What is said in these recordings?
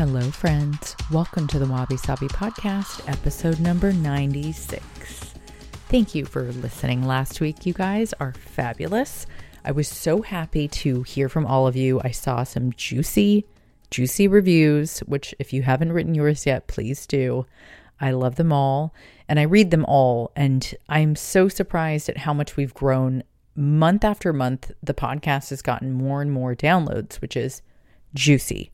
Hello, friends. Welcome to the Wabi Sabi Podcast, episode number 96. Thank you for listening last week. You guys are fabulous. I was so happy to hear from all of you. I saw some juicy, juicy reviews, which, if you haven't written yours yet, please do. I love them all and I read them all. And I'm so surprised at how much we've grown month after month. The podcast has gotten more and more downloads, which is juicy.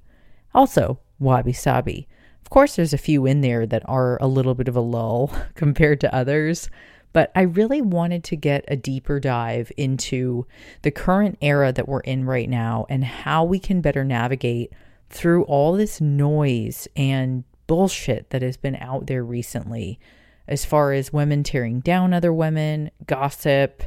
Also, wabi sabi. Of course, there's a few in there that are a little bit of a lull compared to others, but I really wanted to get a deeper dive into the current era that we're in right now and how we can better navigate through all this noise and bullshit that has been out there recently as far as women tearing down other women, gossip,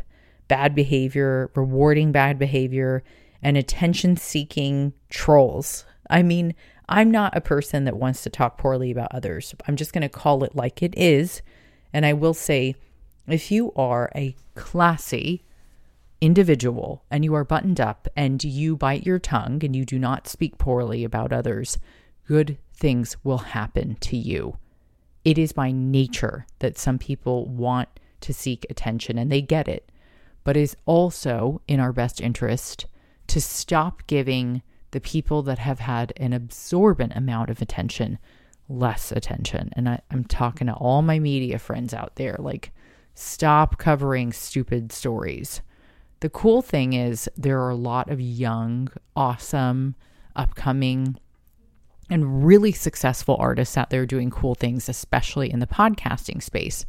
bad behavior, rewarding bad behavior, and attention seeking trolls. I mean, I'm not a person that wants to talk poorly about others. I'm just going to call it like it is. And I will say, if you are a classy individual and you are buttoned up and you bite your tongue and you do not speak poorly about others, good things will happen to you. It is by nature that some people want to seek attention and they get it, but it is also in our best interest to stop giving the people that have had an absorbent amount of attention less attention. And I, I'm talking to all my media friends out there like, stop covering stupid stories. The cool thing is, there are a lot of young, awesome, upcoming and really successful artists out there doing cool things, especially in the podcasting space.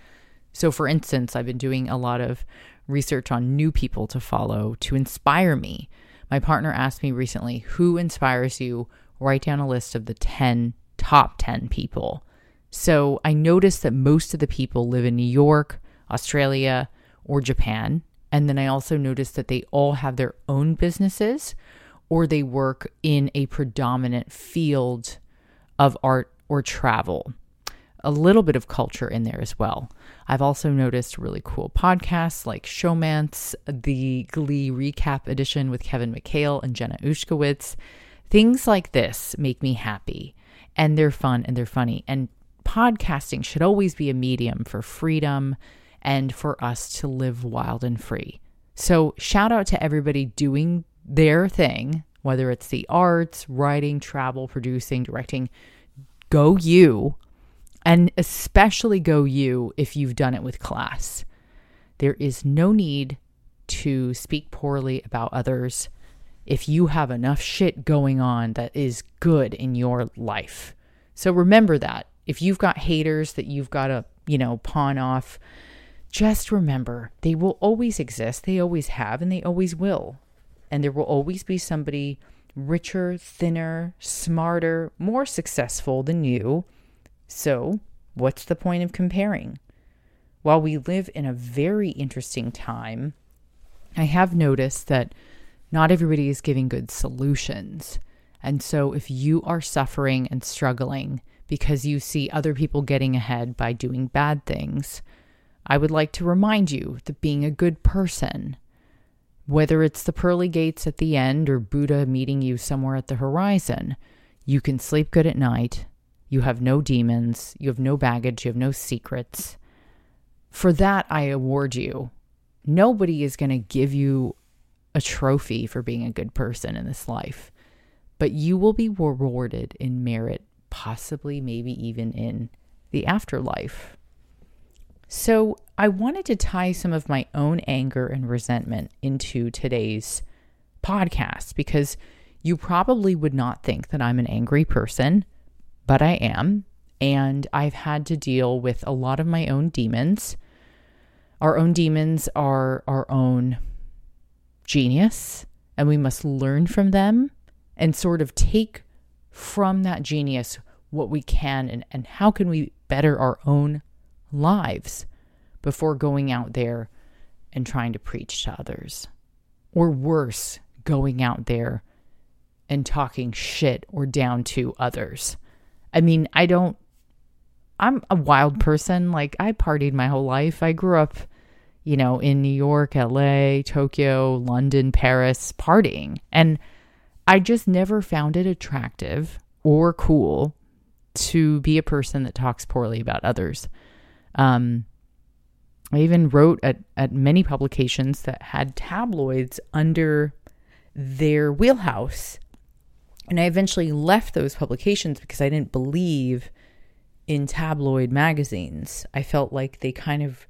So, for instance, I've been doing a lot of research on new people to follow to inspire me. My partner asked me recently, Who inspires you? Write down a list of the 10 top 10 people. So, I noticed that most of the people live in New York, Australia, or Japan. And then I also noticed that they all have their own businesses or they work in a predominant field of art or travel. A little bit of culture in there as well. I've also noticed really cool podcasts like Showmance, the Glee recap edition with Kevin McHale and Jenna Ushkowitz. Things like this make me happy and they're fun and they're funny. And podcasting should always be a medium for freedom and for us to live wild and free. So, shout out to everybody doing their thing, whether it's the arts, writing, travel, producing, directing. Go you, and especially go you if you've done it with class. There is no need to speak poorly about others if you have enough shit going on that is good in your life. So remember that. If you've got haters that you've got to, you know, pawn off, just remember they will always exist. They always have and they always will and there will always be somebody richer, thinner, smarter, more successful than you. So, what's the point of comparing? While we live in a very interesting time, I have noticed that not everybody is giving good solutions. And so, if you are suffering and struggling because you see other people getting ahead by doing bad things, I would like to remind you that being a good person, whether it's the pearly gates at the end or Buddha meeting you somewhere at the horizon, you can sleep good at night. You have no demons. You have no baggage. You have no secrets. For that, I award you. Nobody is going to give you a trophy for being a good person in this life, but you will be rewarded in merit, possibly, maybe even in the afterlife. So I wanted to tie some of my own anger and resentment into today's podcast because you probably would not think that I'm an angry person, but I am. And I've had to deal with a lot of my own demons. Our own demons are our own genius, and we must learn from them and sort of take from that genius what we can and, and how can we better our own lives before going out there and trying to preach to others. Or worse, going out there and talking shit or down to others. I mean, I don't, I'm a wild person. Like, I partied my whole life. I grew up, you know, in New York, LA, Tokyo, London, Paris, partying. And I just never found it attractive or cool to be a person that talks poorly about others. Um, I even wrote at, at many publications that had tabloids under their wheelhouse. And I eventually left those publications because I didn't believe in tabloid magazines. I felt like they kind of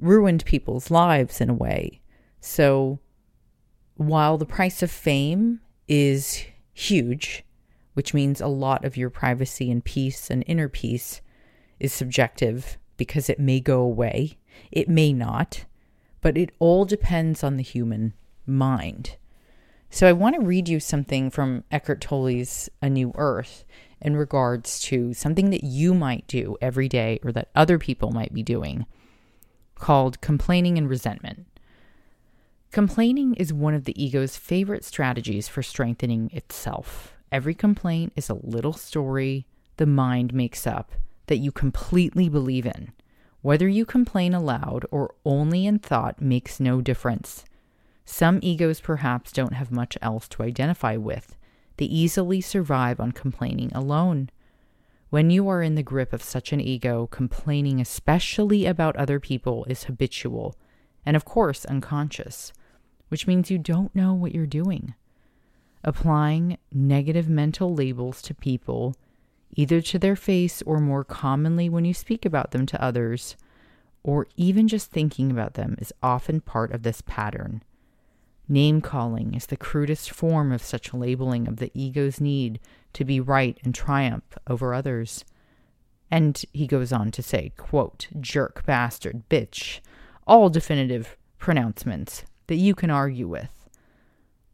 ruined people's lives in a way. So while the price of fame is huge, which means a lot of your privacy and peace and inner peace is subjective because it may go away, it may not, but it all depends on the human mind. So I want to read you something from Eckhart Tolle's A New Earth in regards to something that you might do every day or that other people might be doing called complaining and resentment. Complaining is one of the ego's favorite strategies for strengthening itself. Every complaint is a little story the mind makes up that you completely believe in. Whether you complain aloud or only in thought makes no difference. Some egos perhaps don't have much else to identify with. They easily survive on complaining alone. When you are in the grip of such an ego, complaining, especially about other people, is habitual and, of course, unconscious, which means you don't know what you're doing applying negative mental labels to people, either to their face or more commonly when you speak about them to others, or even just thinking about them, is often part of this pattern. Name calling is the crudest form of such labeling of the ego's need to be right and triumph over others. And he goes on to say, quote, jerk, bastard, bitch, all definitive pronouncements that you can argue with.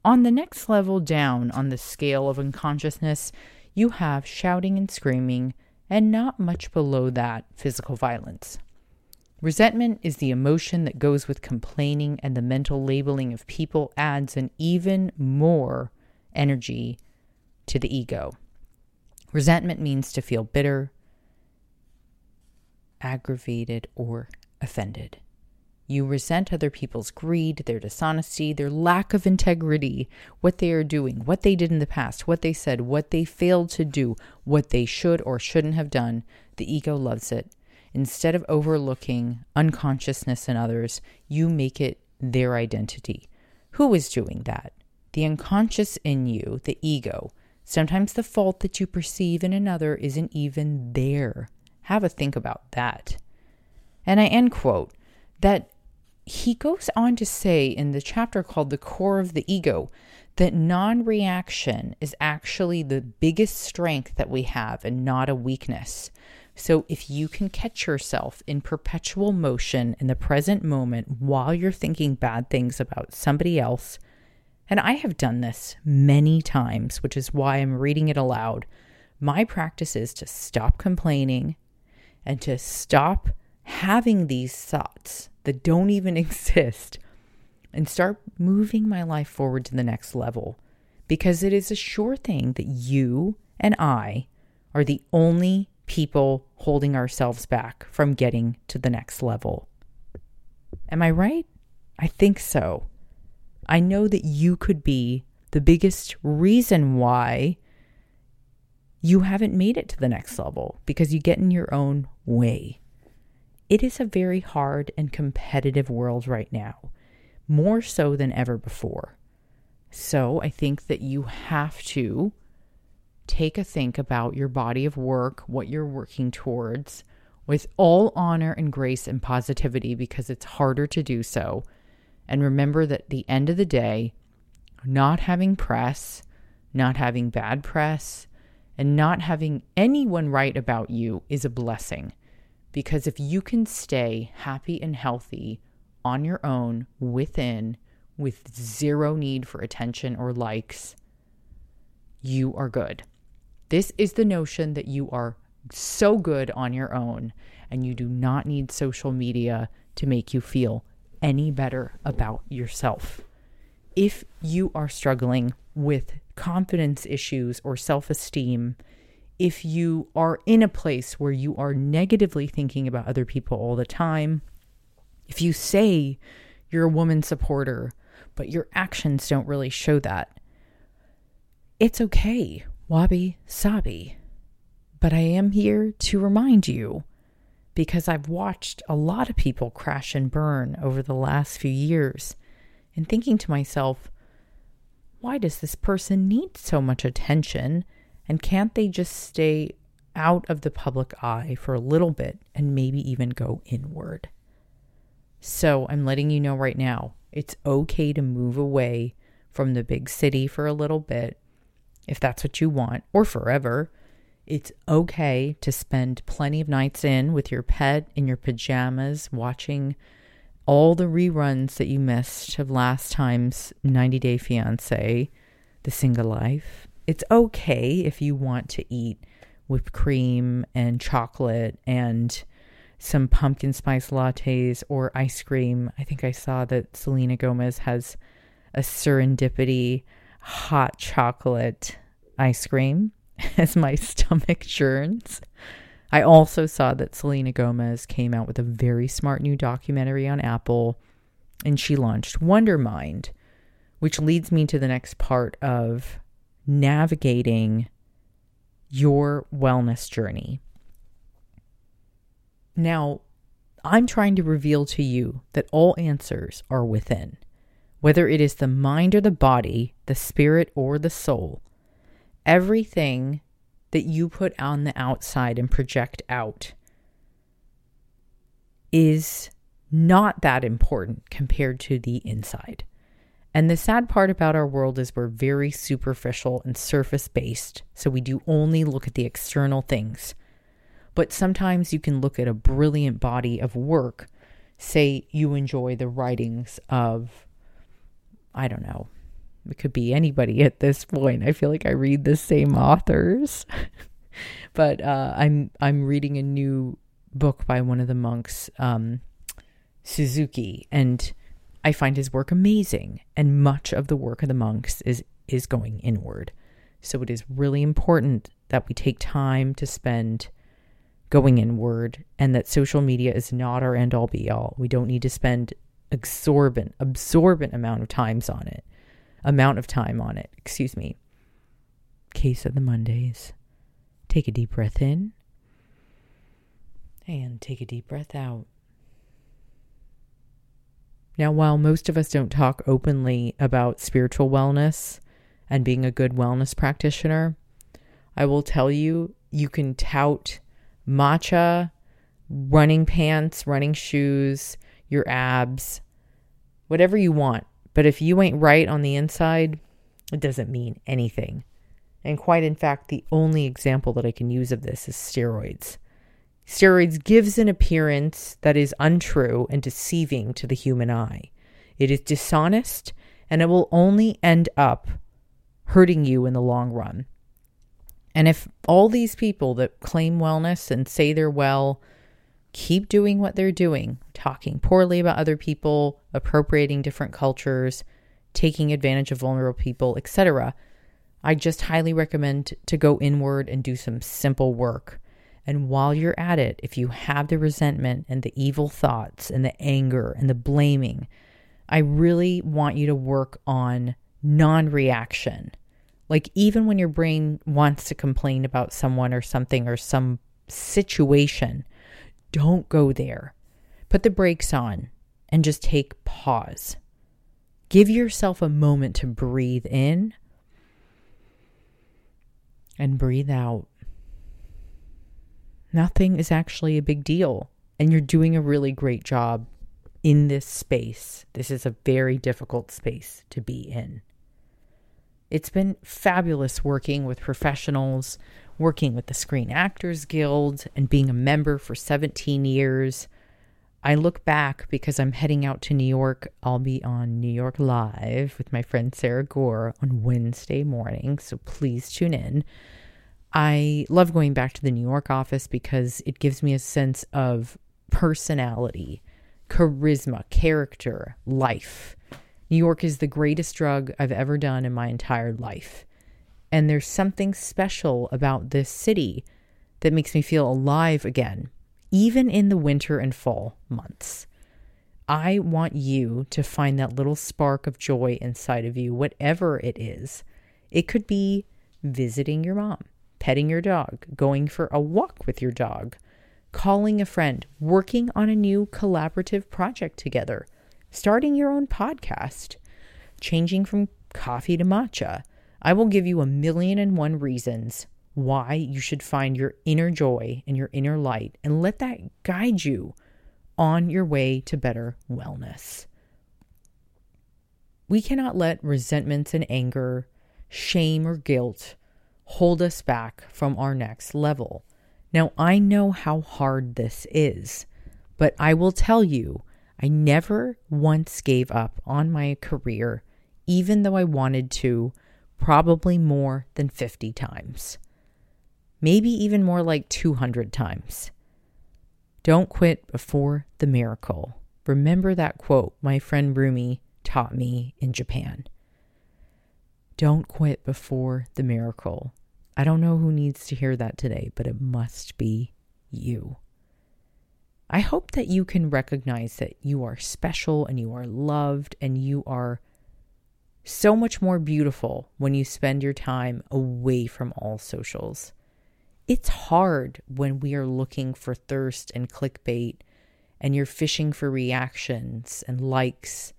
On the next level down on the scale of unconsciousness, you have shouting and screaming, and not much below that, physical violence. Resentment is the emotion that goes with complaining, and the mental labeling of people adds an even more energy to the ego. Resentment means to feel bitter, aggravated, or offended. You resent other people's greed, their dishonesty, their lack of integrity, what they are doing, what they did in the past, what they said, what they failed to do, what they should or shouldn't have done. The ego loves it. Instead of overlooking unconsciousness in others, you make it their identity. Who is doing that? The unconscious in you, the ego. Sometimes the fault that you perceive in another isn't even there. Have a think about that. And I end quote that he goes on to say in the chapter called The Core of the Ego that non reaction is actually the biggest strength that we have and not a weakness. So, if you can catch yourself in perpetual motion in the present moment while you're thinking bad things about somebody else, and I have done this many times, which is why I'm reading it aloud, my practice is to stop complaining and to stop having these thoughts that don't even exist and start moving my life forward to the next level. Because it is a sure thing that you and I are the only people holding ourselves back from getting to the next level. Am I right? I think so. I know that you could be the biggest reason why you haven't made it to the next level because you get in your own way. It is a very hard and competitive world right now, more so than ever before. So I think that you have to take a think about your body of work, what you're working towards, with all honor and grace and positivity because it's harder to do so. And remember that at the end of the day, not having press, not having bad press, and not having anyone write about you is a blessing. Because if you can stay happy and healthy on your own within with zero need for attention or likes, you are good. This is the notion that you are so good on your own and you do not need social media to make you feel any better about yourself. If you are struggling with confidence issues or self esteem, if you are in a place where you are negatively thinking about other people all the time, if you say you're a woman supporter, but your actions don't really show that, it's okay. Wabi sabi. But I am here to remind you because I've watched a lot of people crash and burn over the last few years and thinking to myself, why does this person need so much attention? And can't they just stay out of the public eye for a little bit and maybe even go inward? So I'm letting you know right now it's okay to move away from the big city for a little bit if that's what you want, or forever. It's okay to spend plenty of nights in with your pet in your pajamas watching all the reruns that you missed of last time's 90 Day Fiancé, The Single Life. It's okay if you want to eat whipped cream and chocolate and some pumpkin spice lattes or ice cream. I think I saw that Selena Gomez has a serendipity hot chocolate ice cream as my stomach churns. I also saw that Selena Gomez came out with a very smart new documentary on Apple and she launched Wondermind, which leads me to the next part of navigating your wellness journey. Now, I'm trying to reveal to you that all answers are within. Whether it is the mind or the body, the spirit or the soul, everything that you put on the outside and project out is not that important compared to the inside. And the sad part about our world is we're very superficial and surface based. So we do only look at the external things. But sometimes you can look at a brilliant body of work. Say you enjoy the writings of, I don't know, it could be anybody at this point. I feel like I read the same authors. but uh, I'm I'm reading a new book by one of the monks, um, Suzuki, and I find his work amazing. And much of the work of the monks is is going inward. So it is really important that we take time to spend going inward and that social media is not our end all be all. We don't need to spend exorbitant absorbent amount of times on it. Amount of time on it, excuse me. Case of the Mondays. Take a deep breath in and take a deep breath out. Now, while most of us don't talk openly about spiritual wellness and being a good wellness practitioner, I will tell you you can tout matcha, running pants, running shoes, your abs, whatever you want. But if you ain't right on the inside, it doesn't mean anything. And quite in fact, the only example that I can use of this is steroids. Steroids gives an appearance that is untrue and deceiving to the human eye. It is dishonest and it will only end up hurting you in the long run. And if all these people that claim wellness and say they're well keep doing what they're doing, talking poorly about other people, appropriating different cultures, taking advantage of vulnerable people, etc., I just highly recommend to go inward and do some simple work. And while you're at it, if you have the resentment and the evil thoughts and the anger and the blaming, I really want you to work on non reaction. Like, even when your brain wants to complain about someone or something or some situation, don't go there. Put the brakes on and just take pause. Give yourself a moment to breathe in and breathe out. Nothing is actually a big deal, and you're doing a really great job in this space. This is a very difficult space to be in. It's been fabulous working with professionals, working with the Screen Actors Guild, and being a member for 17 years. I look back because I'm heading out to New York. I'll be on New York Live with my friend Sara Gore on Wednesday morning, so please tune in. I love going back to the New York office because it gives me a sense of personality, charisma, character, life. New York is the greatest drug I've ever done in my entire life. And there's something special about this city that makes me feel alive again, even in the winter and fall months. I want you to find that little spark of joy inside of you, whatever it is. It could be visiting your mom, petting your dog, going for a walk with your dog, calling a friend, working on a new collaborative project together, starting your own podcast, changing from coffee to matcha. I will give you a million and one reasons why you should find your inner joy and your inner light and let that guide you on your way to better wellness. We cannot let resentments and anger, shame or guilt hold us back from our next level. Now, I know how hard this is, but I will tell you, I never once gave up on my career, even though I wanted to, probably more than 50 times. Maybe even more like 200 times. Don't quit before the miracle. Remember that quote my friend Rumi taught me in Japan. Don't quit before the miracle. I don't know who needs to hear that today, but it must be you. I hope that you can recognize that you are special and you are loved and you are so much more beautiful when you spend your time away from all socials. It's hard when we are looking for thirst and clickbait and you're fishing for reactions and likes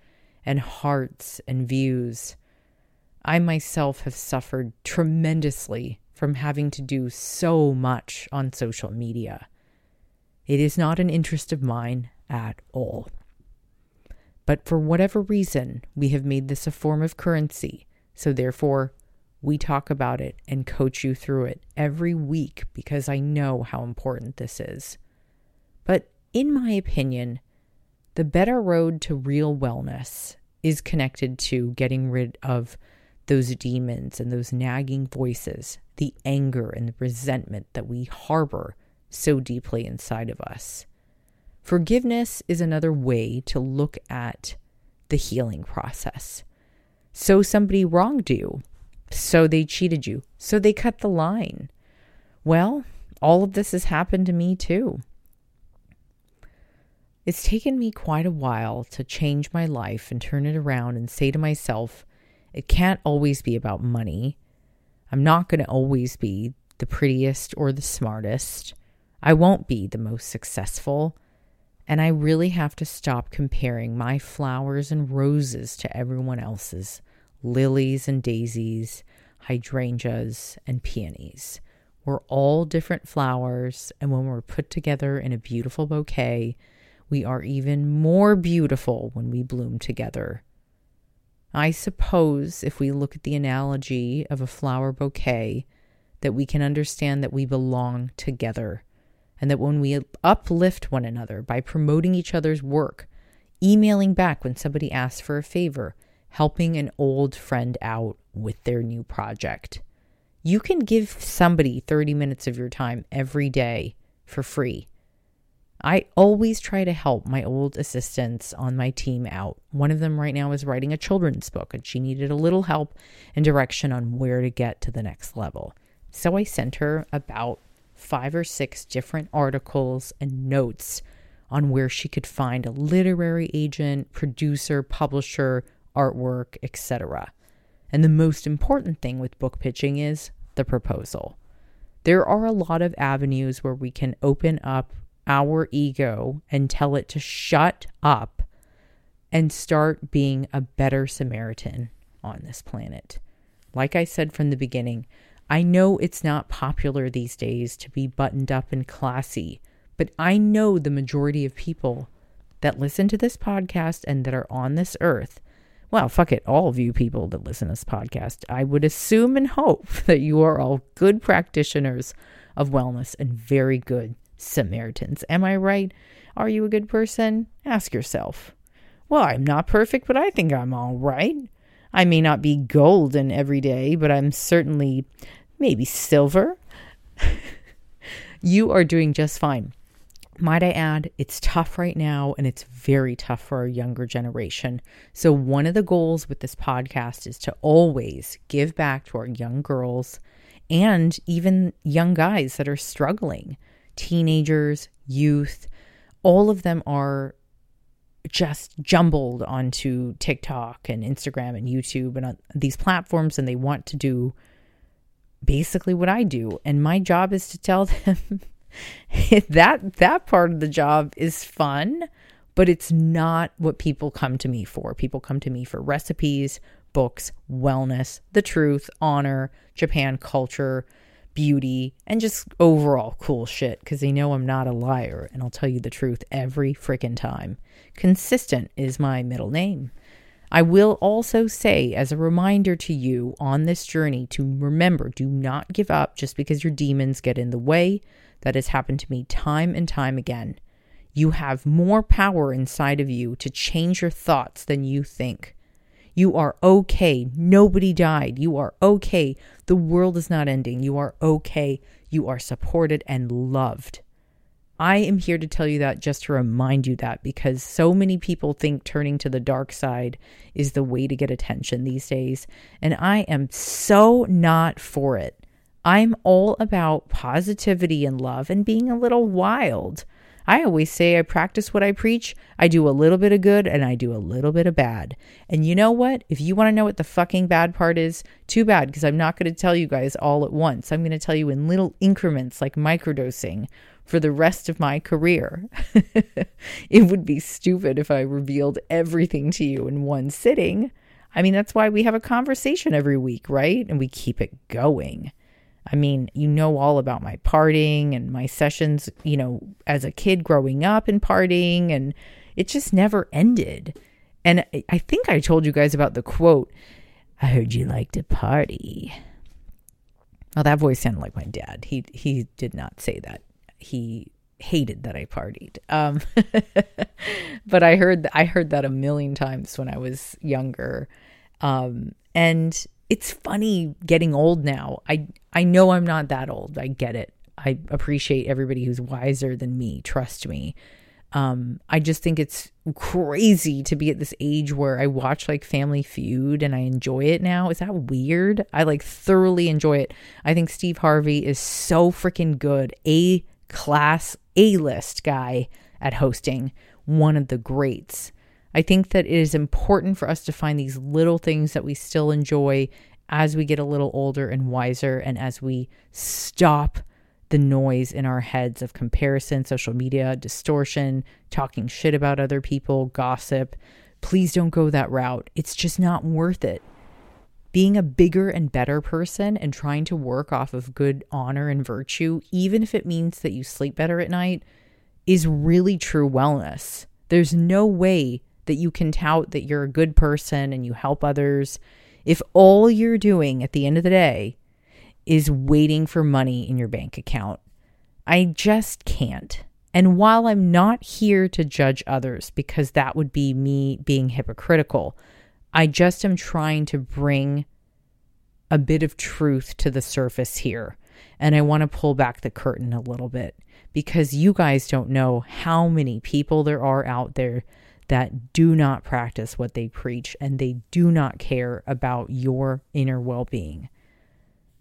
and hearts and views. I myself have suffered tremendously from having to do so much on social media. It is not an interest of mine at all. But for whatever reason, we have made this a form of currency. So therefore, we talk about it and coach you through it every week because I know how important this is. But in my opinion, the better road to real wellness is connected to getting rid of those demons and those nagging voices, the anger and the resentment that we harbor so deeply inside of us. Forgiveness is another way to look at the healing process. So somebody wronged you, so they cheated you, so they cut the line. Well, all of this has happened to me too. It's taken me quite a while to change my life and turn it around and say to myself, it can't always be about money. I'm not going to always be the prettiest or the smartest. I won't be the most successful. And I really have to stop comparing my flowers and roses to everyone else's lilies and daisies, hydrangeas and peonies. We're all different flowers, and when we're put together in a beautiful bouquet, we are even more beautiful when we bloom together. I suppose if we look at the analogy of a flower bouquet, that we can understand that we belong together, and that when we uplift one another by promoting each other's work, emailing back when somebody asks for a favor, helping an old friend out with their new project, you can give somebody 30 minutes of your time every day for free I always try to help my old assistants on my team out. One of them right now is writing a children's book, and she needed a little help and direction on where to get to the next level. So I sent her about five or six different articles and notes on where she could find a literary agent, producer, publisher, artwork, etc. And the most important thing with book pitching is the proposal. There are a lot of avenues where we can open up our ego and tell it to shut up and start being a better Samaritan on this planet. Like I said from the beginning, I know it's not popular these days to be buttoned up and classy, but I know the majority of people that listen to this podcast and that are on this earth. Well, fuck it, all of you people that listen to this podcast, I would assume and hope that you are all good practitioners of wellness and very good Samaritans. Am I right? Are you a good person? Ask yourself. Well, I'm not perfect, but I think I'm all right. I may not be golden every day, but I'm certainly maybe silver. you are doing just fine. Might I add, it's tough right now and it's very tough for our younger generation. So, one of the goals with this podcast is to always give back to our young girls and even young guys that are struggling teenagers, youth, all of them are just jumbled onto TikTok and Instagram and YouTube and these platforms, and they want to do basically what I do. And my job is to tell them that that part of the job is fun, but it's not what people come to me for. People come to me for recipes, books, wellness, the truth, honor, Japan culture, beauty, and just overall cool shit because they know I'm not a liar and I'll tell you the truth every freaking time. Consistent is my middle name. I will also say, as a reminder to you on this journey, to remember do not give up just because your demons get in the way. That has happened to me time and time again. You have more power inside of you to change your thoughts than you think. You are okay. Nobody died. You are okay. The world is not ending. You are okay. You are supported and loved. I am here to tell you that just to remind you that because so many people think turning to the dark side is the way to get attention these days. And I am so not for it. I'm all about positivity and love and being a little wild. I always say I practice what I preach. I do a little bit of good and I do a little bit of bad. And you know what? If you want to know what the fucking bad part is, too bad because I'm not going to tell you guys all at once. I'm going to tell you in little increments like microdosing for the rest of my career. it would be stupid if I revealed everything to you in one sitting. I mean, that's why we have a conversation every week, right? And we keep it going. I mean, you know all about my partying and my sessions, you know, as a kid growing up and partying, and it just never ended. And I think I told you guys about the quote I heard you like to party. Well, that voice sounded like my dad. He he did not say that he hated that I partied. Um, but I heard I heard that a million times when I was younger. Um, and it's funny getting old now. I I know I'm not that old. I get it. I appreciate everybody who's wiser than me. Trust me. Um, I just think it's crazy to be at this age where I watch like Family Feud and I enjoy it now. Is that weird? I like thoroughly enjoy it. I think Steve Harvey is so freaking good. A class A list guy at hosting, one of the greats. I think that it is important for us to find these little things that we still enjoy as we get a little older and wiser and as we stop the noise in our heads of comparison, social media, distortion, talking shit about other people, gossip. Please don't go that route. It's just not worth it being a bigger and better person and trying to work off of good honor and virtue, even if it means that you sleep better at night, is really true wellness. There's no way that you can tout that you're a good person and you help others if all you're doing at the end of the day is waiting for money in your bank account. I just can't. And while I'm not here to judge others because that would be me being hypocritical, I just am trying to bring a bit of truth to the surface here. And I want to pull back the curtain a little bit because you guys don't know how many people there are out there that do not practice what they preach and they do not care about your inner well being.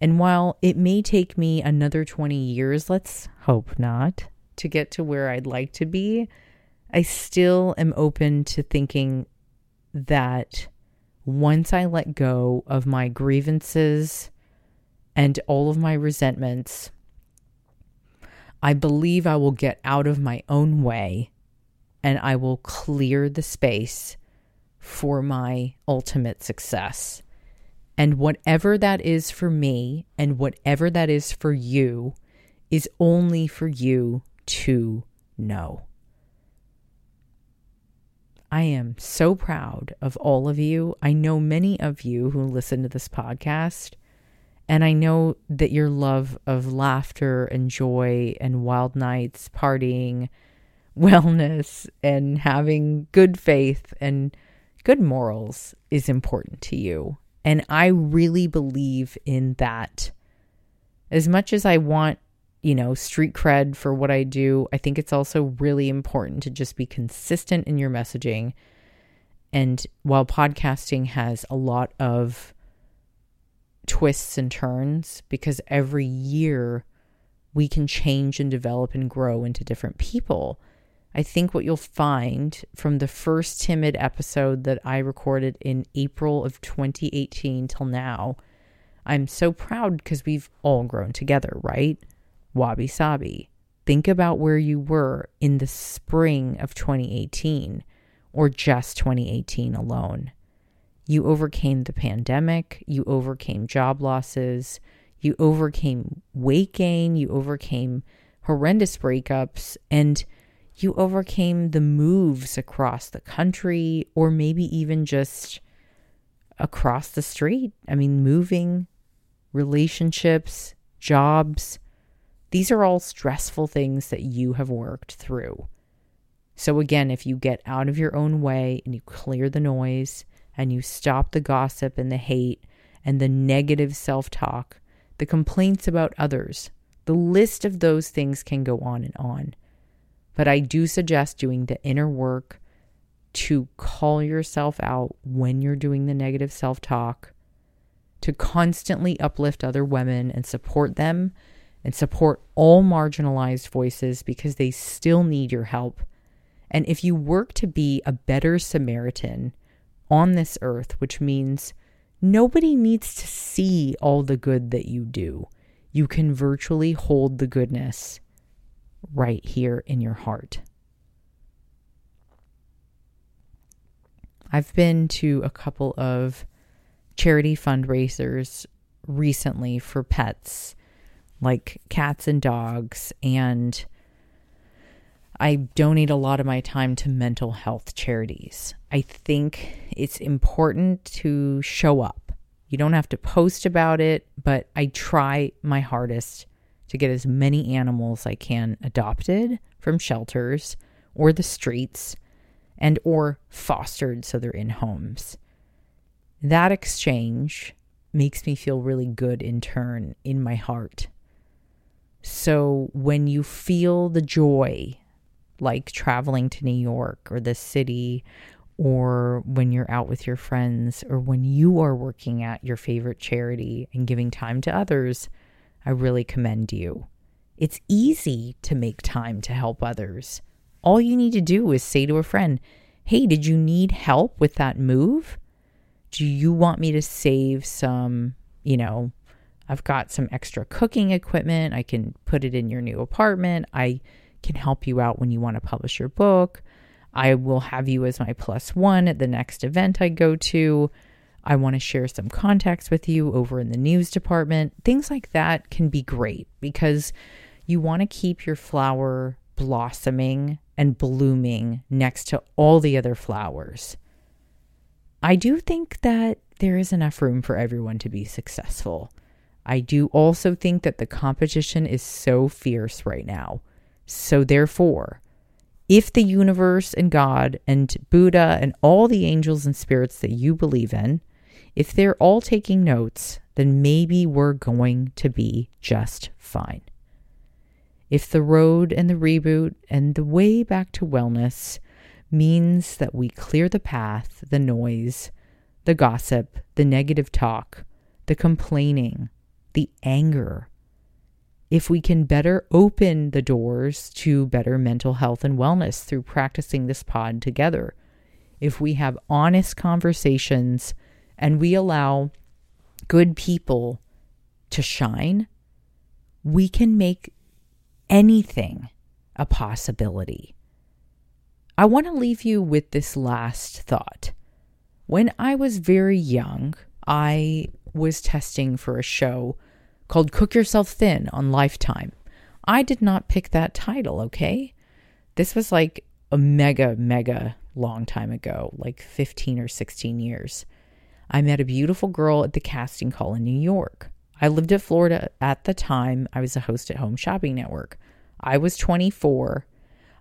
And while it may take me another 20 years, let's hope not, to get to where I'd like to be, I still am open to thinking that once I let go of my grievances and all of my resentments, I believe I will get out of my own way and I will clear the space for my ultimate success. And whatever that is for me and whatever that is for you is only for you to know. I am so proud of all of you. I know many of you who listen to this podcast, and I know that your love of laughter and joy and wild nights, partying, wellness, and having good faith and good morals is important to you. And I really believe in that. As much as I want you know, street cred for what I do. I think it's also really important to just be consistent in your messaging. And while podcasting has a lot of twists and turns, because every year we can change and develop and grow into different people. I think what you'll find from the first timid episode that I recorded in April of 2018 till now I'm so proud because we've all grown together, right? Wabi Sabi. Think about where you were in the spring of 2018 or just 2018 alone. You overcame the pandemic, you overcame job losses, you overcame weight gain, you overcame horrendous breakups, and you overcame the moves across the country or maybe even just across the street. I mean, moving, relationships, jobs. These are all stressful things that you have worked through. So, again, if you get out of your own way and you clear the noise and you stop the gossip and the hate and the negative self talk, the complaints about others, the list of those things can go on and on. But I do suggest doing the inner work to call yourself out when you're doing the negative self talk, to constantly uplift other women and support them and support all marginalized voices because they still need your help. And if you work to be a better Samaritan on this earth, which means nobody needs to see all the good that you do, you can virtually hold the goodness right here in your heart. I've been to a couple of charity fundraisers recently for pets, like cats and dogs, and I donate a lot of my time to mental health charities. I think it's important to show up. You don't have to post about it, but I try my hardest to get as many animals I can adopted from shelters or the streets and or fostered so they're in homes. That exchange makes me feel really good in turn in my heart. So when you feel the joy like traveling to New York or the city or when you're out with your friends or when you are working at your favorite charity and giving time to others, I really commend you. It's easy to make time to help others. All you need to do is say to a friend, Hey, did you need help with that move? Do you want me to save some, you know, I've got some extra cooking equipment. I can put it in your new apartment. I can help you out when you want to publish your book. I will have you as my plus one at the next event I go to. I want to share some contacts with you over in the news department. Things like that can be great because you want to keep your flower blossoming and blooming next to all the other flowers. I do think that there is enough room for everyone to be successful. I do also think that the competition is so fierce right now. So, therefore, if the universe and God and Buddha and all the angels and spirits that you believe in if they're all taking notes, then maybe we're going to be just fine. If the road and the reboot and the way back to wellness means that we clear the path, the noise, the gossip, the negative talk, the complaining, the anger, if we can better open the doors to better mental health and wellness through practicing this pod together, if we have honest conversations and we allow good people to shine, we can make anything a possibility. I want to leave you with this last thought. When I was very young, I was testing for a show called Cook Yourself Thin on Lifetime. I did not pick that title, okay? This was like a mega, mega long time ago, like 15 or 16 years. I met a beautiful girl at the casting call in New York. I lived at Florida at the time. I was a host at Home Shopping Network. I was 24.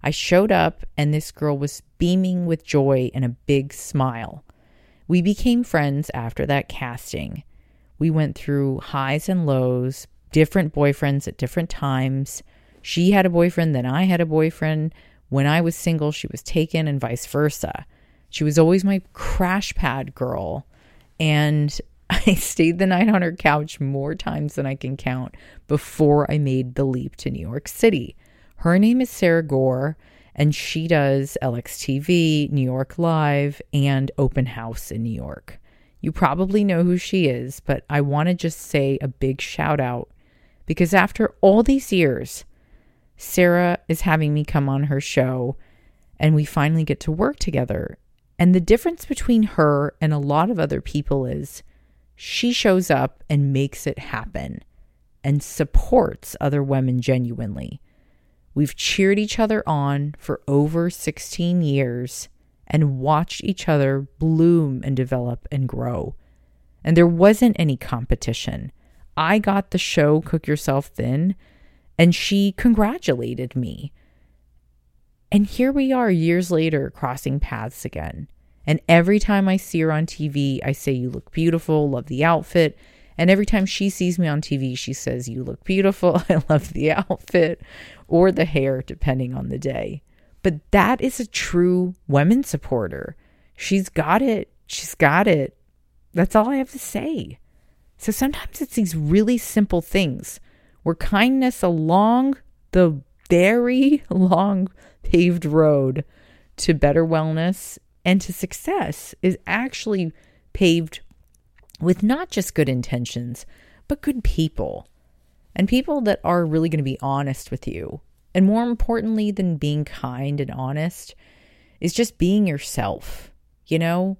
I showed up, and this girl was beaming with joy and a big smile. We became friends after that casting. We went through highs and lows, different boyfriends at different times. She had a boyfriend, then I had a boyfriend. When I was single, she was taken, and vice versa. She was always my crash pad girl. And I stayed the night on her couch more times than I can count before I made the leap to New York City. Her name is Sara Gore, and she does LXTV, New York Live, and Open House in New York. You probably know who she is, but I want to just say a big shout out because after all these years, Sara is having me come on her show and we finally get to work together. And the difference between her and a lot of other people is she shows up and makes it happen and supports other women genuinely. We've cheered each other on for over 16 years and watched each other bloom and develop and grow. And there wasn't any competition. I got the show Cook Yourself Thin, and she congratulated me. And here we are years later crossing paths again. And every time I see her on TV, I say, You look beautiful, love the outfit. And every time she sees me on TV, she says, You look beautiful, I love the outfit or the hair, depending on the day. But that is a true women supporter. She's got it. She's got it. That's all I have to say. So sometimes it's these really simple things where kindness along the very long paved road to better wellness and to success is actually paved with not just good intentions, but good people and people that are really going to be honest with you and more importantly than being kind and honest is just being yourself. You know,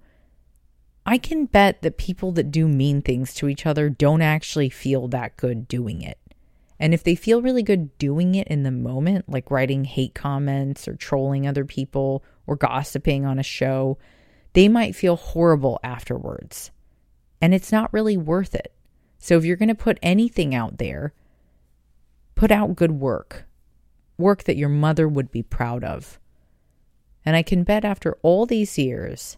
I can bet that people that do mean things to each other don't actually feel that good doing it. And if they feel really good doing it in the moment, like writing hate comments or trolling other people or gossiping on a show, they might feel horrible afterwards. And it's not really worth it. So if you're going to put anything out there, put out good work work that your mother would be proud of. And I can bet after all these years,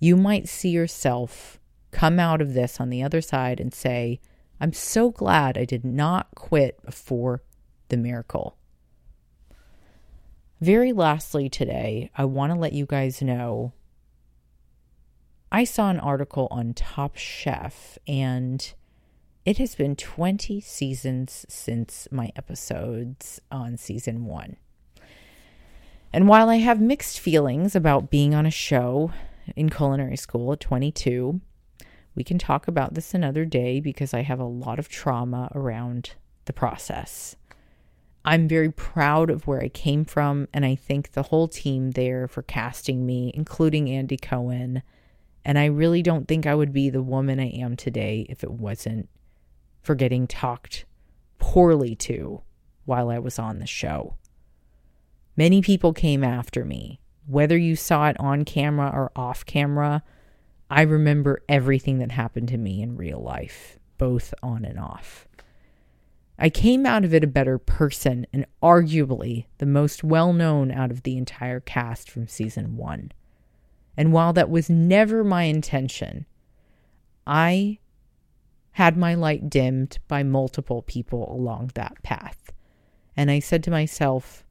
you might see yourself come out of this on the other side and say, I'm so glad I did not quit before the miracle. Very lastly, today, I want to let you guys know I saw an article on Top Chef and it has been 20 seasons since my episodes on season one. And while I have mixed feelings about being on a show in culinary school at 22, we can talk about this another day because I have a lot of trauma around the process. I'm very proud of where I came from, and I thank the whole team there for casting me, including Andy Cohen. And I really don't think I would be the woman I am today if it wasn't for getting talked poorly to while I was on the show. Many people came after me. Whether you saw it on camera or off camera, I remember everything that happened to me in real life, both on and off. I came out of it a better person and arguably the most well known out of the entire cast from season one. And while that was never my intention, I had my light dimmed by multiple people along that path. And I said to myself,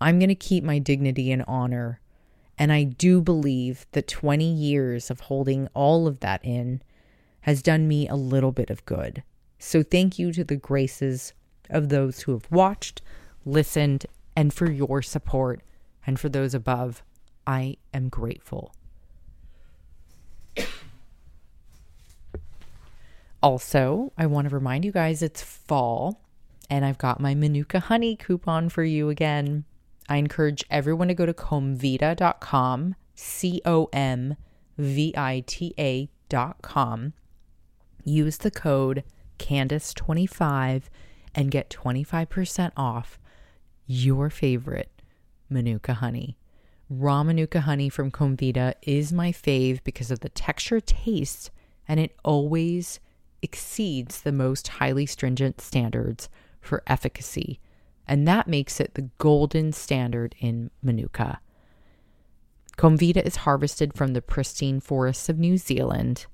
I'm going to keep my dignity and honor. And I do believe that 20 years of holding all of that in has done me a little bit of good. So thank you to the graces of those who have watched, listened, and for your support. And for those above, I am grateful. Also, I want to remind you guys it's fall and I've got my Manuka honey coupon for you again. I encourage everyone to go to comvita.com, C O M V I T A.com. Use the code Candice25 and get 25% off your favorite Manuka honey. Raw Manuka honey from Comvita is my fave because of the texture, taste, and it always exceeds the most highly stringent standards for efficacy, and that makes it the golden standard in Manuka. Comvita is harvested from the pristine forests of New Zealand,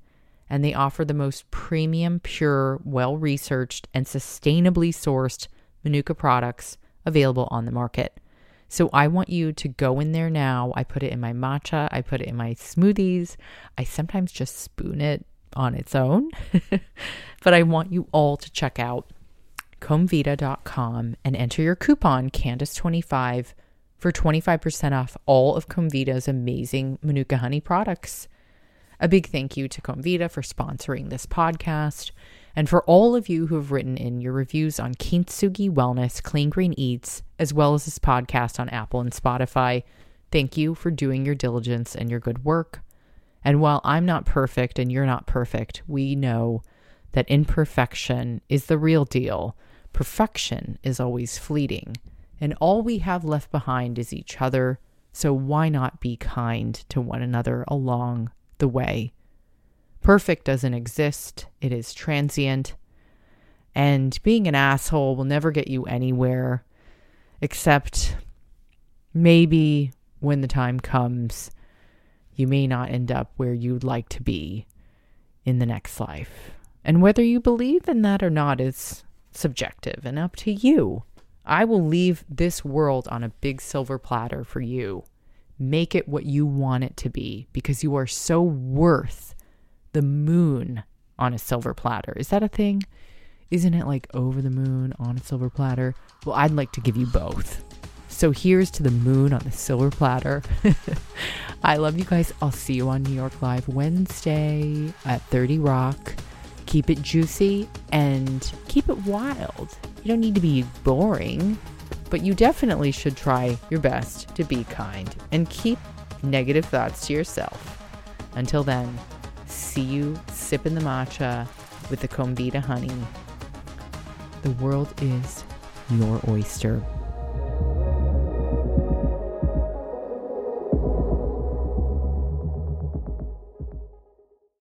and they offer the most premium, pure, well researched, and sustainably sourced Manuka products available on the market. So I want you to go in there now. I put it in my matcha, I put it in my smoothies. I sometimes just spoon it on its own. but I want you all to check out comvita.com and enter your coupon Candice25 for 25% off all of Comvita's amazing Manuka honey products. A big thank you to Comvita for sponsoring this podcast. And for all of you who have written in your reviews on Kintsugi Wellness, Clean Green Eats, as well as this podcast on Apple and Spotify, thank you for doing your diligence and your good work. And while I'm not perfect and you're not perfect, we know that imperfection is the real deal. Perfection is always fleeting. And all we have left behind is each other. So why not be kind to one another along the way. Perfect doesn't exist, it is transient. And being an asshole will never get you anywhere, except maybe when the time comes, you may not end up where you'd like to be in the next life. And whether you believe in that or not is subjective and up to you. I will leave this world on a big silver platter for you. Make it what you want it to be because you are so worth the moon on a silver platter. Is that a thing? Isn't it like over the moon on a silver platter? Well, I'd like to give you both. So here's to the moon on the silver platter. I love you guys. I'll see you on New York Live Wednesday at 30 Rock. Keep it juicy and keep it wild. You don't need to be boring but you definitely should try your best to be kind and keep negative thoughts to yourself. Until then, see you sipping the matcha with the Comvita honey. The world is your oyster.